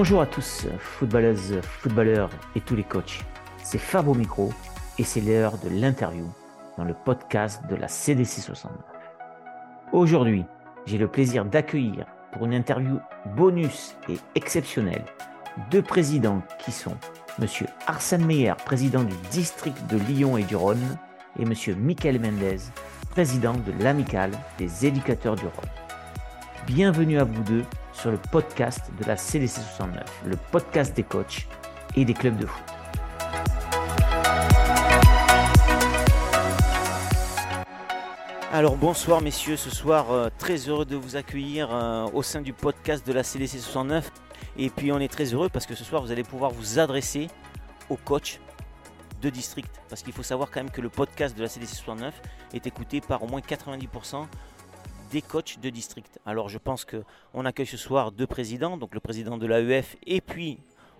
Bonjour à tous, footballeuses, footballeurs et tous les coachs. C'est Fab micro et c'est l'heure de l'interview dans le podcast de la CDC 69. Aujourd'hui, j'ai le plaisir d'accueillir pour une interview bonus et exceptionnelle deux présidents qui sont Monsieur Arsène Meyer, président du district de Lyon et du Rhône, et Monsieur Michael Mendez, président de l'Amicale des éducateurs du Rhône. Bienvenue à vous deux sur le podcast de la CDC 69, le podcast des coachs et des clubs de foot. Alors bonsoir messieurs, ce soir euh, très heureux de vous accueillir euh, au sein du podcast de la CDC 69 et puis on est très heureux parce que ce soir vous allez pouvoir vous adresser aux coachs de district. Parce qu'il faut savoir quand même que le podcast de la CDC 69 est écouté par au moins 90% des coachs de district. Alors je pense qu'on accueille ce soir deux présidents, donc le président de l'AEF et puis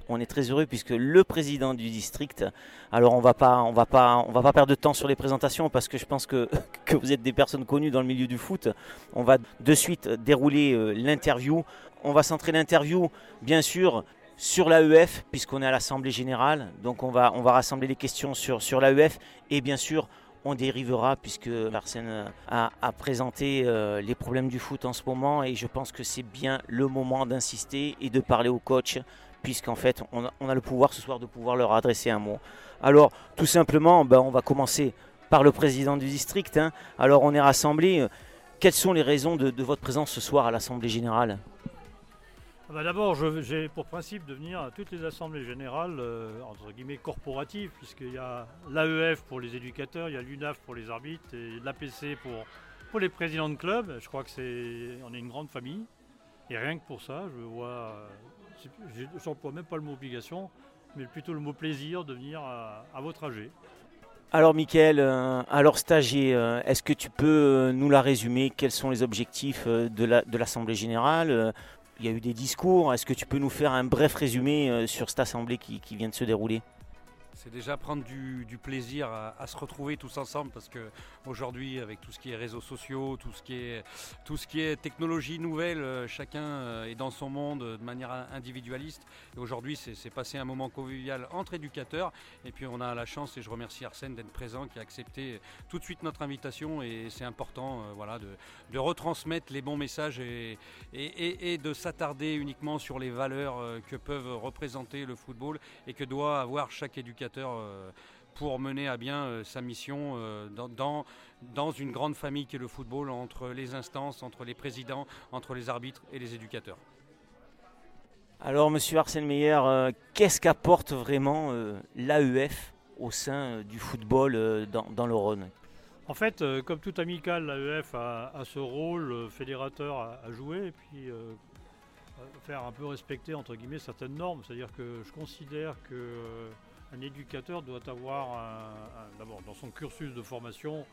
on est très heureux puisque le président du district. Alors on va pas, on va pas, on va pas perdre de temps sur les présentations parce que je pense que, vous êtes des personnes connues dans le milieu du foot. On va de suite dérouler euh, l'interview. On va centrer l'interview, bien sûr, sur l'AEF puisqu'on est à l'Assemblée générale. Donc on va, on va rassembler les questions sur, sur l'AEF et bien sûr on dérivera puisque Arsène a, a présenté euh, les problèmes du foot en ce moment et je pense que c'est bien le moment d'insister et de parler aux coachs puisqu'en fait on a, le pouvoir ce soir de pouvoir leur adresser un mot. Alors tout simplement, ben, on va commencer par le président du district. Hein. Alors on est rassemblés. Quelles sont les raisons de votre présence ce soir à l'Assemblée générale? Ah bah d'abord, j'ai pour principe de venir à toutes les assemblées générales, euh, entre guillemets, corporatives, puisqu'il y a l'AEF pour les éducateurs, il y a l'UNAF pour les arbitres et l'APC pour, pour les présidents de clubs. Je crois que c'est, on est une grande famille. Et rien que pour ça, je vois, j'emploie même pas le mot obligation, mais plutôt le mot plaisir de venir à, votre âge. Alors Mickaël, euh, alors stagiaire, euh, est-ce que tu peux nous la résumer? Quels sont les objectifs de l'Assemblée générale? Il y a eu des discours. Est-ce que tu peux nous faire un bref résumé euh, sur cette assemblée qui, vient de se dérouler? C'est déjà prendre du, plaisir à, se retrouver tous ensemble parce que aujourd'hui avec tout ce qui est réseaux sociaux, tout ce qui est, technologie nouvelle, euh, chacun euh, est dans son monde de manière individualiste. Et aujourd'hui c'est passé un moment convivial entre éducateurs. Et puis on a la chance et je remercie Arsène d'être présent qui a accepté tout de suite notre invitation. Et c'est important voilà, de, retransmettre les bons messages et de s'attarder uniquement sur les valeurs que peuvent représenter le football et que doit avoir chaque éducateur euh, pour mener à bien euh, sa mission euh, dans, dans, une grande famille qui est le football, entre les instances, entre les présidents, entre les arbitres et les éducateurs. Alors, monsieur Arsène Meyer, qu'est-ce qu'apporte vraiment l'AEF au sein du football dans, le Rhône? En fait, comme tout amical, l'AEF a, ce rôle fédérateur à, jouer et puis faire un peu respecter entre guillemets certaines normes. C'est-à-dire que je considère que un éducateur doit avoir, d'abord dans son cursus de formation,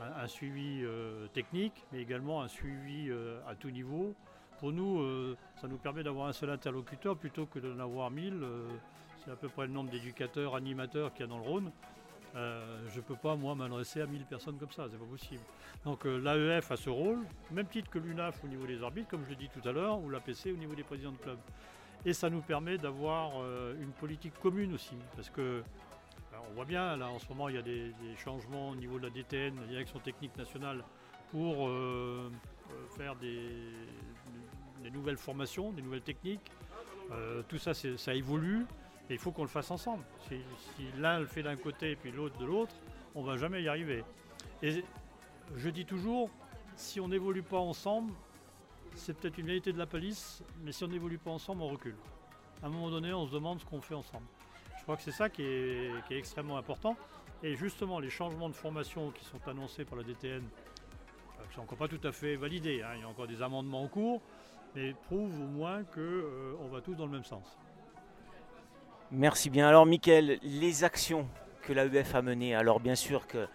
un, suivi euh, technique, mais également un suivi euh, à tout niveau. Pour nous, euh, ça nous permet d'avoir un seul interlocuteur plutôt que d'en avoir mille. c'est à peu près le nombre d'éducateurs, animateurs qu'il y a dans le Rhône. je ne peux pas, moi, m'adresser à 1000 personnes comme ça, c'est pas possible. Donc l'AEF a ce rôle, même titre que l'UNAF au niveau des arbitres, comme je l'ai dit tout à l'heure, ou l'APC au niveau des présidents de club. Et ça nous permet d'avoir euh, une politique commune aussi. Parce que ben, on voit bien, là en ce moment, il y a des, changements au niveau de la DTN, la Direction Technique Nationale, pour euh, euh, faire des, nouvelles formations, des nouvelles techniques. tout ça, ça évolue et il faut qu'on le fasse ensemble. Si, si l'un le fait d'un côté et puis l'autre de l'autre, on ne va jamais y arriver. Et je dis toujours, si on n'évolue pas ensemble, c'est peut-être une vérité de la police, mais si on n'évolue pas ensemble, on recule. À un moment donné, on se demande ce qu'on fait ensemble. Je crois que c'est ça qui est, extrêmement important. Et justement, les changements de formation qui sont annoncés par la DTN, euh, qui sont encore pas tout à fait validés, hein, il y a encore des amendements en cours, mais prouvent au moins qu'on euh, va tous dans le même sens. Merci bien. Alors, Mickaël, les actions que l'AUF a menées, alors bien sûr que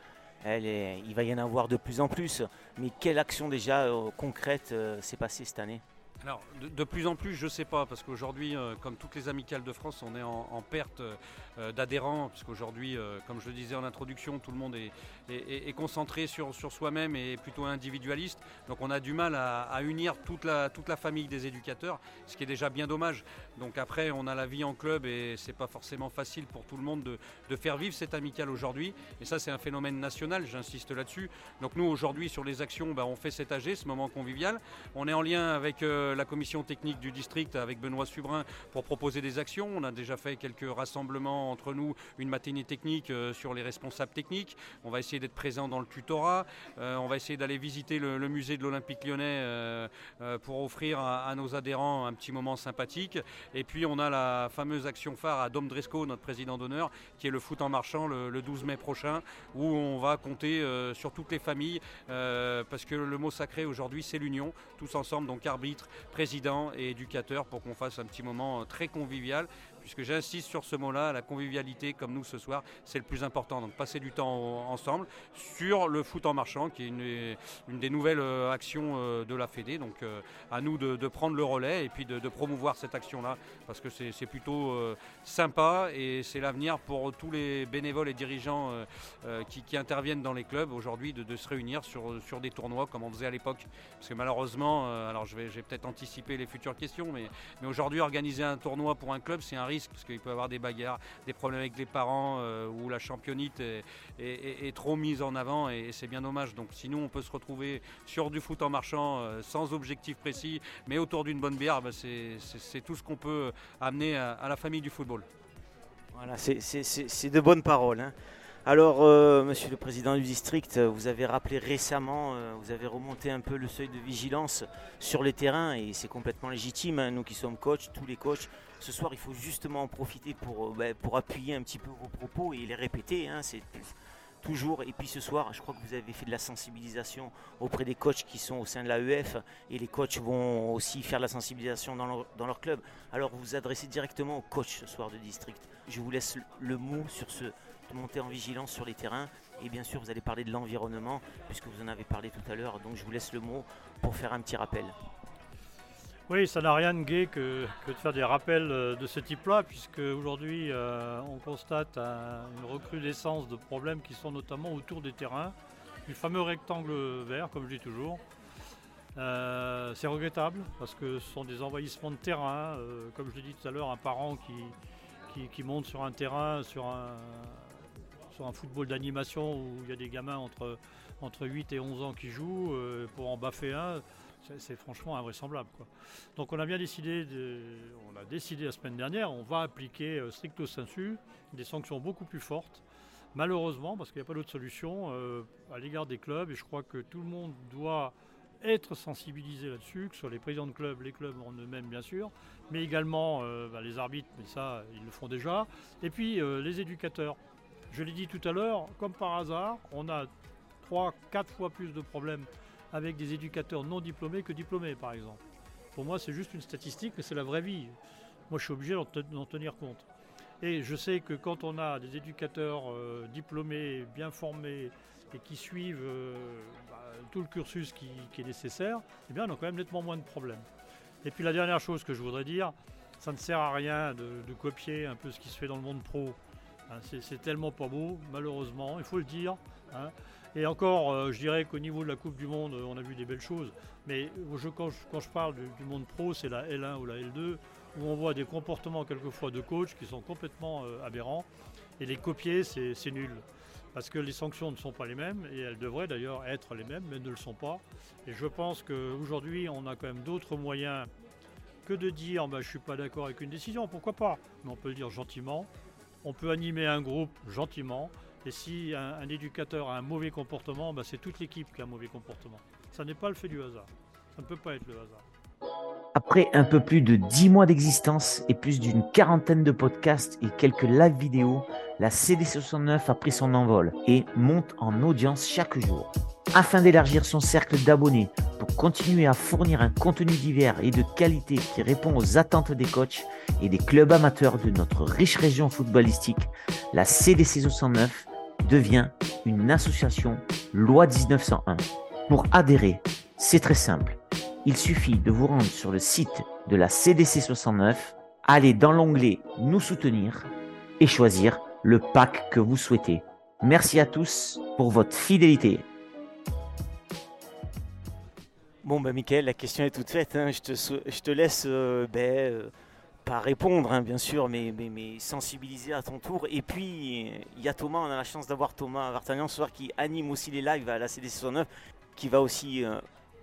il va y en avoir de plus en plus. Mais quelle action déjà euh, concrète euh, s'est passée cette année? Alors, de, plus en plus, je ne sais pas, parce qu'aujourd'hui, euh, comme toutes les amicales de France, on est en, perte euh, d'adhérents, puisqu'aujourd'hui, euh, comme je le disais en introduction, tout le monde est, concentré sur, soi-même et plutôt individualiste. Donc, on a du mal à, unir toute la, toute la famille des éducateurs, ce qui est déjà bien dommage. Donc, après, on a la vie en club et c'est pas forcément facile pour tout le monde de, faire vivre cette amicale aujourd'hui. Et ça, c'est un phénomène national, j'insiste là-dessus. Donc, nous, aujourd'hui, sur les actions, bah, on fait cet AG, ce moment convivial. On est en lien avec la commission technique du district avec Benoît Subrin pour proposer des actions. On a déjà fait quelques rassemblements entre nous, une matinée technique euh, sur les responsables techniques. On va essayer d'être présent dans le tutorat. Euh, on va essayer d'aller visiter le, musée de l'Olympique lyonnais euh, pour offrir à, nos adhérents un petit moment sympathique. Et puis on a la fameuse action phare à Dom Dresco, notre président d'honneur, qui est le foot en marchand le, 12 mai prochain, où on va compter sur toutes les familles, parce que le mot sacré aujourd'hui c'est l'union, tous ensemble, donc arbitre, président et éducateur pour qu'on fasse un petit moment très convivial puisque j'insiste sur ce mot-là, la convivialité, comme nous ce soir, c'est le plus important. Donc passer du temps ensemble sur le foot en marchant, qui est une, des nouvelles euh, actions euh, de la Fédé. Donc euh, à nous de, prendre le relais et puis de, promouvoir cette action-là, parce que c'est plutôt sympa et c'est l'avenir pour tous les bénévoles et dirigeants qui, interviennent dans les clubs aujourd'hui de, se réunir sur, des tournois comme on faisait à l'époque. Parce que malheureusement, alors je vais, peut-être anticiper les futures questions, mais, mais aujourd'hui organiser un tournoi pour un club, c'est un risque parce qu'il peut y avoir des bagarres, des problèmes avec les parents euh, où la championite est, trop mise en avant et, c'est bien dommage. Donc sinon on peut se retrouver sur du foot en marchant euh, sans objectif précis, mais autour d'une bonne bière, bah, c'est tout ce qu'on peut amener à, la famille du football. Voilà, c'est de bonnes paroles. Hein. Alors, euh, monsieur le président du district, vous avez rappelé récemment, vous avez remonté un peu le seuil de vigilance sur les terrains et c'est complètement légitime. Hein. nous qui sommes coachs, tous les coachs, ce soir, il faut justement en profiter pour, euh, ben, appuyer un petit peu vos propos et les répéter. Hein, c'est toujours. Et puis ce soir, je crois que vous avez fait de la sensibilisation auprès des coachs qui sont au sein de l'AEF. Et les coachs vont aussi faire de la sensibilisation dans leur, dans leur club. Alors vous vous adressez directement aux coachs ce soir de district. Je vous laisse le mot sur ce monter en vigilance sur les terrains. Et bien sûr, vous allez parler de l'environnement, puisque vous en avez parlé tout à l'heure. Donc je vous laisse le mot pour faire un petit rappel. Oui, ça n'a rien de gai que, de faire des rappels euh, de ce type-là, puisque aujourd'hui euh, on constate une recrudescence de problèmes qui sont notamment autour des terrains, du fameux rectangle vert, comme je dis toujours. Euh, c'est regrettable parce que ce sont des envahissements de terrain. comme je l'ai dit tout à l'heure, un parent qui, qui, monte sur un terrain, sur un, sur un football d'animation où il y a des gamins entre, entre 8 et 11 ans qui jouent, pour en baffer un, c'est franchement invraisemblable. Donc on a bien décidé, on a décidé la semaine dernière, on va appliquer euh, stricto sensu des sanctions beaucoup plus fortes. Malheureusement, parce qu'il n'y a pas d'autre solution euh, à l'égard des clubs, et je crois que tout le monde doit être sensibilisé là-dessus, que ce soit les présidents de clubs, les clubs en eux-mêmes bien sûr, mais également euh, bah, les arbitres, mais ça ils le font déjà, et puis les éducateurs. Je l'ai dit tout à l'heure, comme par hasard, on a 3, 4 fois plus de problèmes avec des éducateurs non diplômés que diplômés, par exemple. Pour moi, c'est juste une statistique, mais c'est la vraie vie. Moi, je suis obligé d'en tenir compte. Et je sais que quand on a des éducateurs euh, diplômés, bien formés et qui suivent euh, bah, tout le cursus qui, est nécessaire, eh bien, on a quand même nettement moins de problèmes. Et puis la dernière chose que je voudrais dire, ça ne sert à rien de, copier un peu ce qui se fait dans le monde pro. Hein, c'est tellement pas beau, malheureusement, il faut le dire. Hein. Et encore, euh, je dirais qu'au niveau de la Coupe du Monde, euh, on a vu des belles choses. Mais quand, je, parle du, monde pro, c'est la L1 ou la L2, où on voit des comportements quelquefois de coach qui sont complètement euh, aberrants. Et les copier, c'est nul. Parce que les sanctions ne sont pas les mêmes, et elles devraient d'ailleurs être les mêmes, mais ne le sont pas. Et je pense qu'aujourd'hui, on a quand même d'autres moyens que de dire bah, je ne suis pas d'accord avec une décision, pourquoi pas Mais on peut le dire gentiment. On peut animer un groupe gentiment. Et si un, éducateur a un mauvais comportement, bah, c'est toute l'équipe qui a un mauvais comportement. Ça n'est pas le fait du hasard. Ça ne peut pas être le hasard. Après un peu plus de 10 mois d'existence et plus d'une quarantaine de podcasts et quelques live vidéos, la CD69 a pris son envol et monte en audience chaque jour. Afin d'élargir son cercle d'abonnés pour continuer à fournir un contenu divers et de qualité qui répond aux attentes des coachs et des clubs amateurs de notre riche région footballistique, la CDC 69 devient une association loi 1901. Pour adhérer, c'est très simple. il suffit de vous rendre sur le site de la CDC 69, aller dans l'onglet Nous soutenir et choisir le pack que vous souhaitez. Merci à tous pour votre fidélité. Bon, bah, Michael, la question est toute faite. Hein. Je, te, je, te, laisse euh, ben, euh, pas répondre, hein, bien sûr, mais, sensibiliser à ton tour. Et puis, il y a Thomas, on a la chance d'avoir Thomas Vartagnan ce soir qui anime aussi les lives à la CDC 69, qui va aussi euh,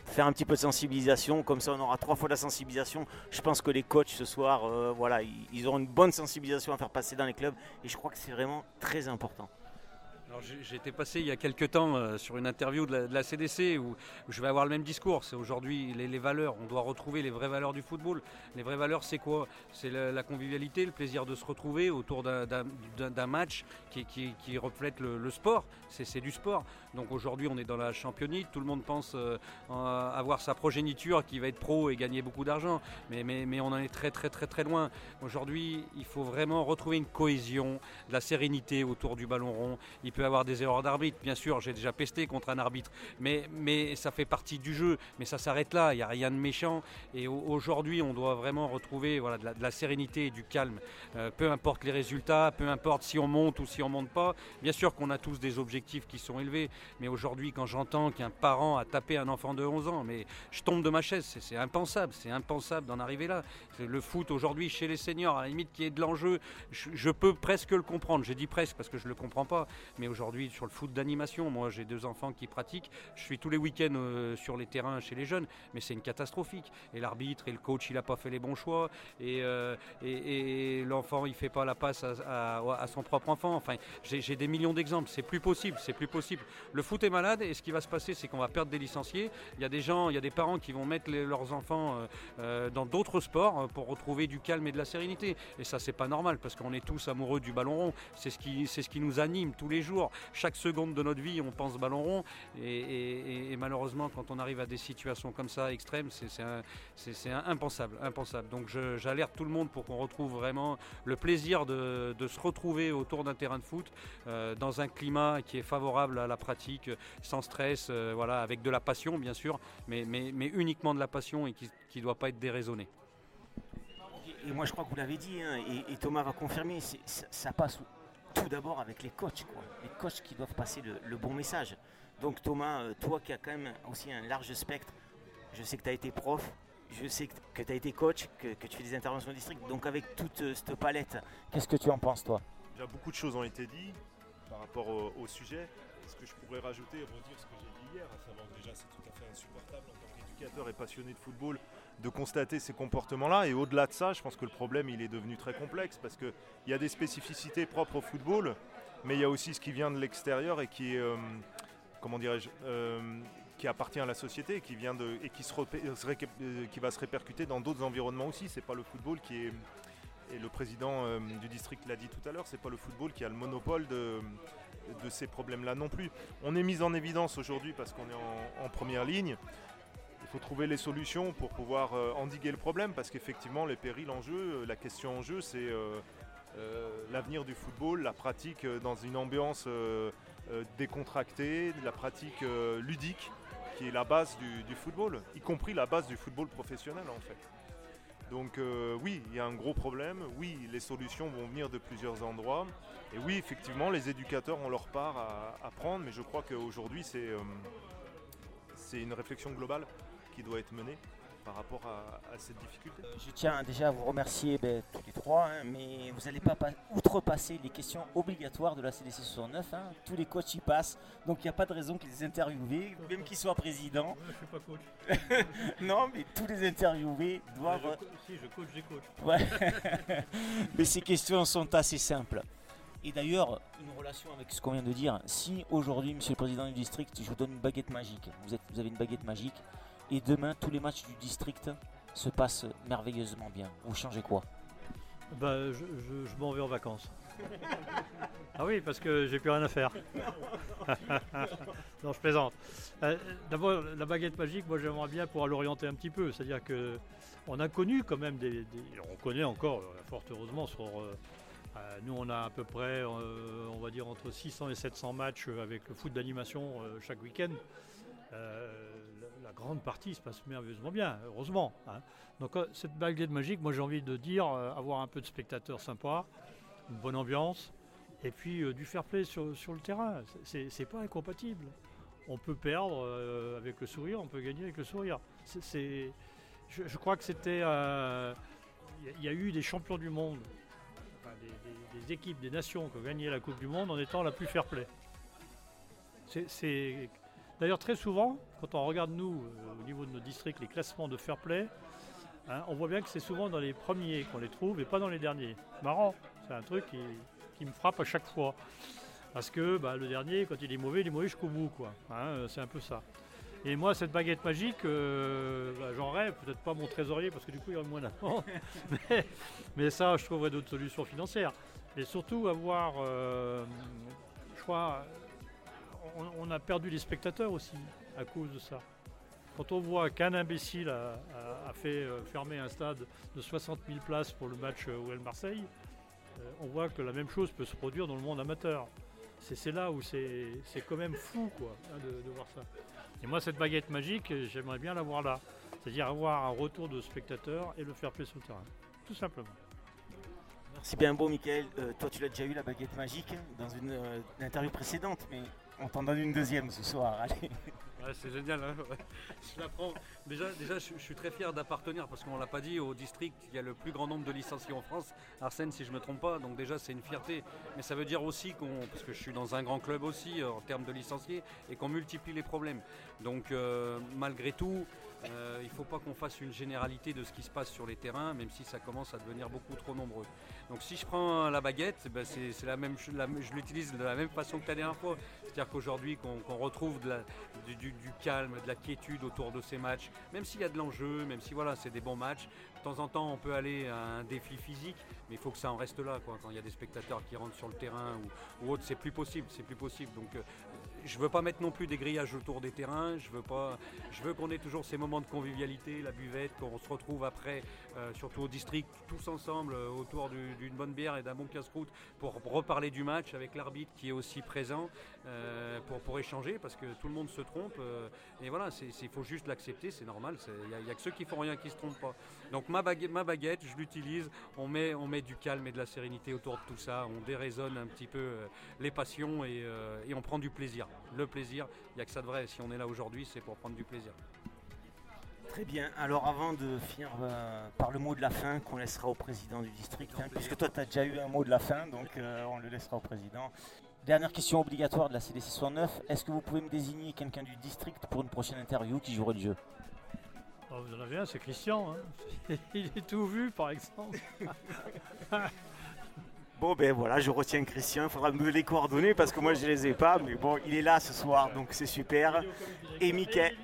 faire un petit peu de sensibilisation. Comme ça, on aura trois fois la sensibilisation. Je pense que les coachs ce soir, voilà, ils auront une bonne sensibilisation à faire passer dans les clubs. Et je crois que c'est vraiment très important. Été passé il y a quelques temps euh, sur une interview de la, CDC où, je vais avoir le même discours. C'est aujourd'hui les, valeurs. On doit retrouver les vraies valeurs du football. Les vraies valeurs, c'est quoi? C'est la, convivialité, le plaisir de se retrouver autour d'un match qui, reflète le, sport. C'est du sport. Donc aujourd'hui, on est dans la championnie. Tout le monde pense euh, avoir sa progéniture qui va être pro et gagner beaucoup d'argent. Mais, on en est très très très très loin. Aujourd'hui, il faut vraiment retrouver une cohésion, de la sérénité autour du ballon rond. Avoir des erreurs d'arbitre. Bien sûr, j'ai déjà pesté contre un arbitre, mais, mais ça fait partie du jeu. Mais ça s'arrête là, il n'y a rien de méchant. Et aujourd'hui, on doit vraiment retrouver voilà, de, la, sérénité et du calme. Euh, peu importe les résultats, peu importe si on monte ou si on monte pas. Bien sûr qu'on a tous des objectifs qui sont élevés, mais aujourd'hui, quand j'entends qu'un parent a tapé un enfant de 11 ans, mais je tombe de ma chaise, c'est impensable, c'est impensable d'en arriver là. Le foot aujourd'hui chez les seniors, à la limite qui est de l'enjeu, je, peux presque le comprendre. J'ai dit presque parce que je ne le comprends pas, mais aujourd'hui sur le foot d'animation. Moi, j'ai deux enfants qui pratiquent. Je suis tous les week-ends euh, sur les terrains chez les jeunes, mais c'est une catastrophique. Et l'arbitre et le coach, il n'a pas fait les bons choix. Et, euh, et, l'enfant, il fait pas la passe à, son propre enfant. Enfin, j'ai des millions d'exemples. C'est plus possible. C'est plus possible. Le foot est malade et ce qui va se passer, c'est qu'on va perdre des licenciés. Il y a des gens, il y a des parents qui vont mettre leurs enfants euh, dans d'autres sports pour retrouver du calme et de la sérénité. Et ça, c'est pas normal parce qu'on est tous amoureux du ballon rond. C'est ce c'est ce qui nous anime tous les jours chaque seconde de notre vie, on pense ballon rond. Et, malheureusement, quand on arrive à des situations comme ça extrêmes, c'est impensable, impensable. Donc j'alerte tout le monde pour qu'on retrouve vraiment le plaisir de, se retrouver autour d'un terrain de foot euh, dans un climat qui est favorable à la pratique, sans stress, euh, voilà, avec de la passion bien sûr, mais, uniquement de la passion et qui ne doit pas être déraisonné. Et moi je crois que vous l'avez dit, hein, et, Thomas va confirmer, ça passe tout d'abord avec les coachs, les coachs qui doivent passer le, bon message. Donc Thomas, euh, toi qui as quand même aussi un large spectre, je sais que tu as été prof, je sais que tu as été coach, que, tu fais des interventions au district, donc avec toute euh, cette palette, qu'est-ce que tu en penses toi? Beaucoup de choses ont été dites par rapport au, sujet. Ce que je pourrais rajouter et redire ce que j'ai dit hier, à savoir que déjà c'est tout à fait insupportable en tant qu'éducateur et passionné de football de constater ces comportements-là. Et au-delà de ça, je pense que le problème, il est devenu très complexe parce qu'il y a des spécificités propres au football, mais il y a aussi ce qui vient de l'extérieur et qui euh, comment dirais-je, euh, qui appartient à la société qui vient de, et qui, se euh, qui va se répercuter dans d'autres environnements aussi. C'est pas le football qui est, et le président du district l'a dit tout à l'heure, c'est pas le football qui a le monopole de, ces problèmes-là non plus. On est mis en évidence aujourd'hui parce qu'on est en première ligne faut trouver les solutions pour pouvoir euh, endiguer le problème parce qu'effectivement les périls en jeu, euh, la question en jeu c'est euh, l'avenir du football, la pratique dans une ambiance décontractée, la pratique ludique qui est la base du, football, y compris la base du football professionnel en fait. Donc oui, il y a un gros problème, oui, les solutions vont venir de plusieurs endroits, et oui, effectivement, les éducateurs ont leur part à, prendre, mais je crois qu'aujourd'hui c'est c'est une réflexion globale qui doit être menée par rapport à, cette difficulté? Je tiens déjà à vous remercier ben, tous les trois, hein, mais vous n'allez pas outrepasser les questions obligatoires de la CDC 69. Hein. Tous les coachs y passent, donc il n'y a pas de raison qu'ils les interviewés, même qu'ils soient présidents. je ne suis pas coach. non, mais tous les interviewés doivent. si, je coach, j'ai coach. mais ces questions sont assez simples. Et d'ailleurs, une relation avec ce qu'on vient de dire, si aujourd'hui, monsieur le président du district, je vous donne une baguette magique, vous, êtes, vous avez une baguette magique, et demain, tous les matchs du district se passent merveilleusement bien. Vous changez quoi bah, je, m'en vais en vacances. ah oui, parce que j'ai plus rien à faire. non, je plaisante. Euh, d'abord, la baguette magique, moi j'aimerais bien pouvoir l'orienter un petit peu. C'est-à-dire que on a connu quand même des, on connaît encore, euh, fort heureusement, sur euh, nous, on a à peu près, on va dire, entre 600 et 700 matchs avec le foot d'animation chaque week-end la grande partie se passe merveilleusement bien, heureusement. hein. Donc euh, cette baguette magique, moi j'ai envie de dire, euh, avoir un peu de spectateurs sympas, une bonne ambiance, et puis euh, du fair play sur, sur le terrain. C'est pas incompatible. On peut perdre avec le sourire, on peut gagner avec le sourire. C'est- je, crois que c'était... Il y a- eu des champions du monde, des, des- équipes, des nations qui ont gagné la Coupe du Monde en étant la plus fair play. C'est d'ailleurs très souvent, quand on regarde nous, euh, au niveau de nos districts, les classements de fair play, hein, on voit bien que c'est souvent dans les premiers qu'on les trouve et pas dans les derniers. Marrant, c'est un truc qui, me frappe à chaque fois. Parce que bah, le dernier, quand il est mauvais, il est mauvais jusqu'au bout. quoi. Hein, euh, c'est un peu ça. Et moi, cette baguette magique, euh, bah, j'en rêve, peut-être pas mon trésorier, parce que du coup, il y aurait moins d'argent. mais, mais ça, je trouverai d'autres solutions financières. Mais surtout, avoir, je crois, on, a perdu les spectateurs aussi à cause de ça. Quand on voit qu'un imbécile a, fait euh, fermer un stade de 60 000 places pour le match euh, OL-Marseille, euh, on voit que la même chose peut se produire dans le monde amateur. C'est là où c'est quand même fou quoi, hein, de, voir ça. Et moi, cette baguette magique, j'aimerais bien l'avoir là. C'est-à-dire avoir un retour de spectateurs et le faire play sur le terrain. Tout simplement. C'est bien beau, Michael. Toi, tu l'as déjà eu la baguette magique dans une interview précédente, on t'en donne une deuxième ce soir. Allez. C'est génial. hein, je la prends. Déjà, déjà je, suis très fier d'appartenir parce qu'on l'a pas dit au district. Il y a le plus grand nombre de licenciés en France. Arsène, si je me trompe pas. Donc déjà, c'est une fierté. Mais ça veut dire aussi qu'on, parce que je suis dans un grand club aussi euh, en termes de licenciés, et qu'on multiplie les problèmes. Donc euh, malgré tout. euh, il ne faut pas qu'on fasse une généralité de ce qui se passe sur les terrains, même si ça commence à devenir beaucoup trop nombreux. Donc si je prends la baguette, ben c'est la même, je l'utilise de la même façon que la dernière fois. C'est-à-dire qu'aujourd'hui qu'on retrouve du- du calme, de la quiétude autour de ces matchs, même s'il y a de l'enjeu, même si voilà, c'est des bons matchs. De temps en temps, on peut aller à un défi physique, mais il faut que ça en reste là. Quoi. Quand il y a des spectateurs qui rentrent sur le terrain ou, autre, c'est plus possible, c'est plus possible. Donc, euh, je veux pas mettre non plus des grillages autour des terrains. Je veux pas, je veux qu'on ait toujours ces moments de convivialité, la buvette, qu'on se retrouve après, euh, surtout au district, tous ensemble euh, autour du- d'une bonne bière et d'un bon casse-croûte pour reparler du match avec l'arbitre qui est aussi présent euh, pour, pour échanger parce que tout le monde se trompe. euh, et voilà, il faut juste l'accepter, c'est normal. Il n'y a, que ceux qui font rien qui se trompent pas. Donc ma baguette, ma baguette je l'utilise. On met, on met du calme et de la sérénité autour de tout ça. On déraisonne un petit peu euh, les passions et, euh, et on prend du plaisir. Le plaisir, il n'y a que ça de vrai. Si on est là aujourd'hui, c'est pour prendre du plaisir. Très bien. Alors, avant de finir euh, par le mot de la fin qu'on laissera au président du district, hein, puisque toi, tu as déjà eu un mot de la fin, donc euh, on le laissera au président. Dernière question obligatoire de la CDC 69. Est-ce que vous pouvez me désigner quelqu'un du district pour une prochaine interview qui jouerait le jeu? Oh, vous en avez un, c'est Christian. hein. Il est tout vu, par exemple. Bon, ben voilà, je retiens Christian. Il faudra me les coordonner parce que moi, je les ai pas. Mais bon, il est là ce soir, donc c'est super. Et Mickaël.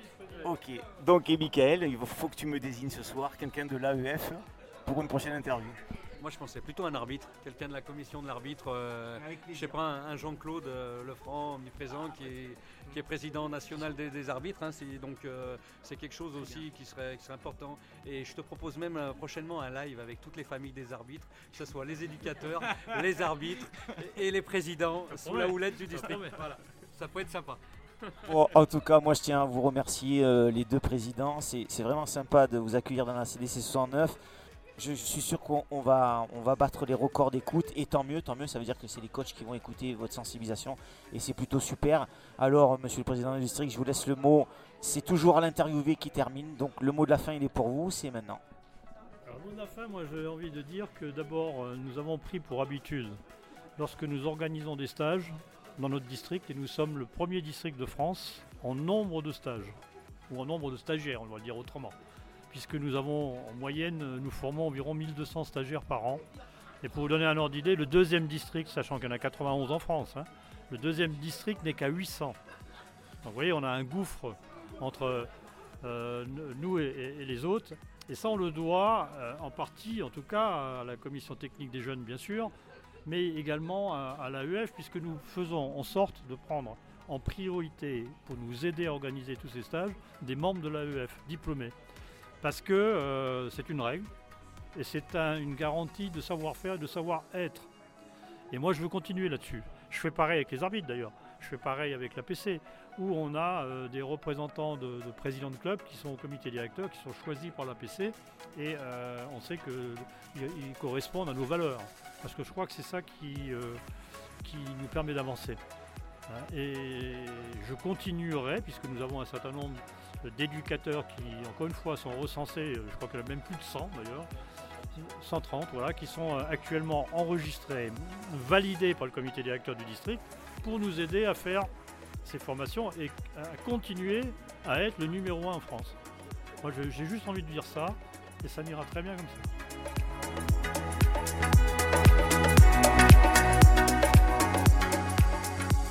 Ok. Donc, et Michael, il faut que tu me désignes ce soir quelqu'un de l'AEF pour une prochaine interview. Moi, je pensais plutôt à un arbitre, quelqu'un de la commission de l'arbitre. euh, je sais pas, un, un Jean-Claude euh, Lefranc, omniprésent, qui est, qui est président national des, des arbitres. hein. C'est- donc, euh, c'est quelque chose aussi qui serait, qui serait important. Et je te propose même euh, prochainement un live avec toutes les familles des arbitres, que ce soit les éducateurs, les arbitres et, et les présidents sous la houlette du district. Voilà. Ça peut être sympa. Bon, en tout cas, moi je tiens à vous remercier euh, les deux présidents. C'est c'est vraiment sympa de vous accueillir dans la CDC 69. Je, suis sûr qu'on on va, on va battre les records d'écoute et tant mieux, tant mieux, ça veut dire que c'est les coachs qui vont écouter votre sensibilisation et c'est plutôt super. Alors, monsieur le président du district, je vous laisse le mot. C'est toujours à l'interviewé qui termine, donc le mot de la fin il est pour vous, c'est maintenant. Alors, mot de la fin, moi j'ai envie de dire que d'abord, euh, nous avons pris pour habitude, lorsque nous organisons des stages dans notre district, et nous sommes le premier district de France en nombre de stages, ou en nombre de stagiaires, on va le dire autrement, puisque nous avons en moyenne, nous formons environ 1200 stagiaires par an. Et pour vous donner un ordre d'idée, le deuxième district, sachant qu'il y en a 91 en France, hein, le deuxième district n'est qu'à 800. Donc vous voyez, on a un gouffre entre euh, nous et, les autres. Et ça, on le doit euh, en partie, en tout cas, à la commission technique des jeunes, bien sûr, mais également à l'AEF, puisque nous faisons en sorte de prendre en priorité, pour nous aider à organiser tous ces stages, des membres de l'AEF diplômés. Parce que euh, c'est une règle, et c'est un- une garantie de savoir-faire et de savoir-être. Et moi, je veux continuer là-dessus. Je fais pareil avec les arbitres d'ailleurs. Je fais pareil avec la PC, où on a euh, des représentants de, présidents de clubs qui sont au comité directeur, qui sont choisis par la PC, et euh, on sait qu'ils correspondent à nos valeurs. Parce que je crois que c'est ça qui, qui nous permet d'avancer. Hein, et je continuerai, puisque nous avons un certain nombre d'éducateurs qui, encore une fois, sont recensés, je crois qu'il y en a même plus de 100 d'ailleurs, 130, voilà, qui sont euh, actuellement enregistrés, validés par le comité directeur du district, pour nous aider à faire ces formations et à continuer à être le numéro un en France. Moi, j'ai juste envie de dire ça, et ça m'ira très bien comme ça.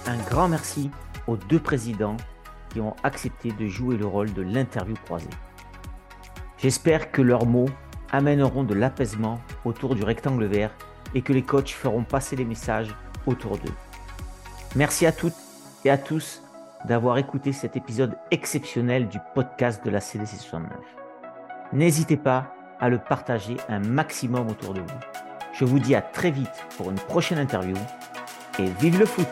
Un grand merci aux deux présidents qui ont accepté de jouer le rôle de l'interview croisée. J'espère que leurs mots amèneront de l'apaisement autour du rectangle vert et que les coachs feront passer les messages autour d'eux. Merci à toutes et à tous d'avoir écouté cet épisode exceptionnel du podcast de la CDC 69. N'hésitez pas à le partager un maximum autour de vous. Je vous dis à très vite pour une prochaine interview et vive le foot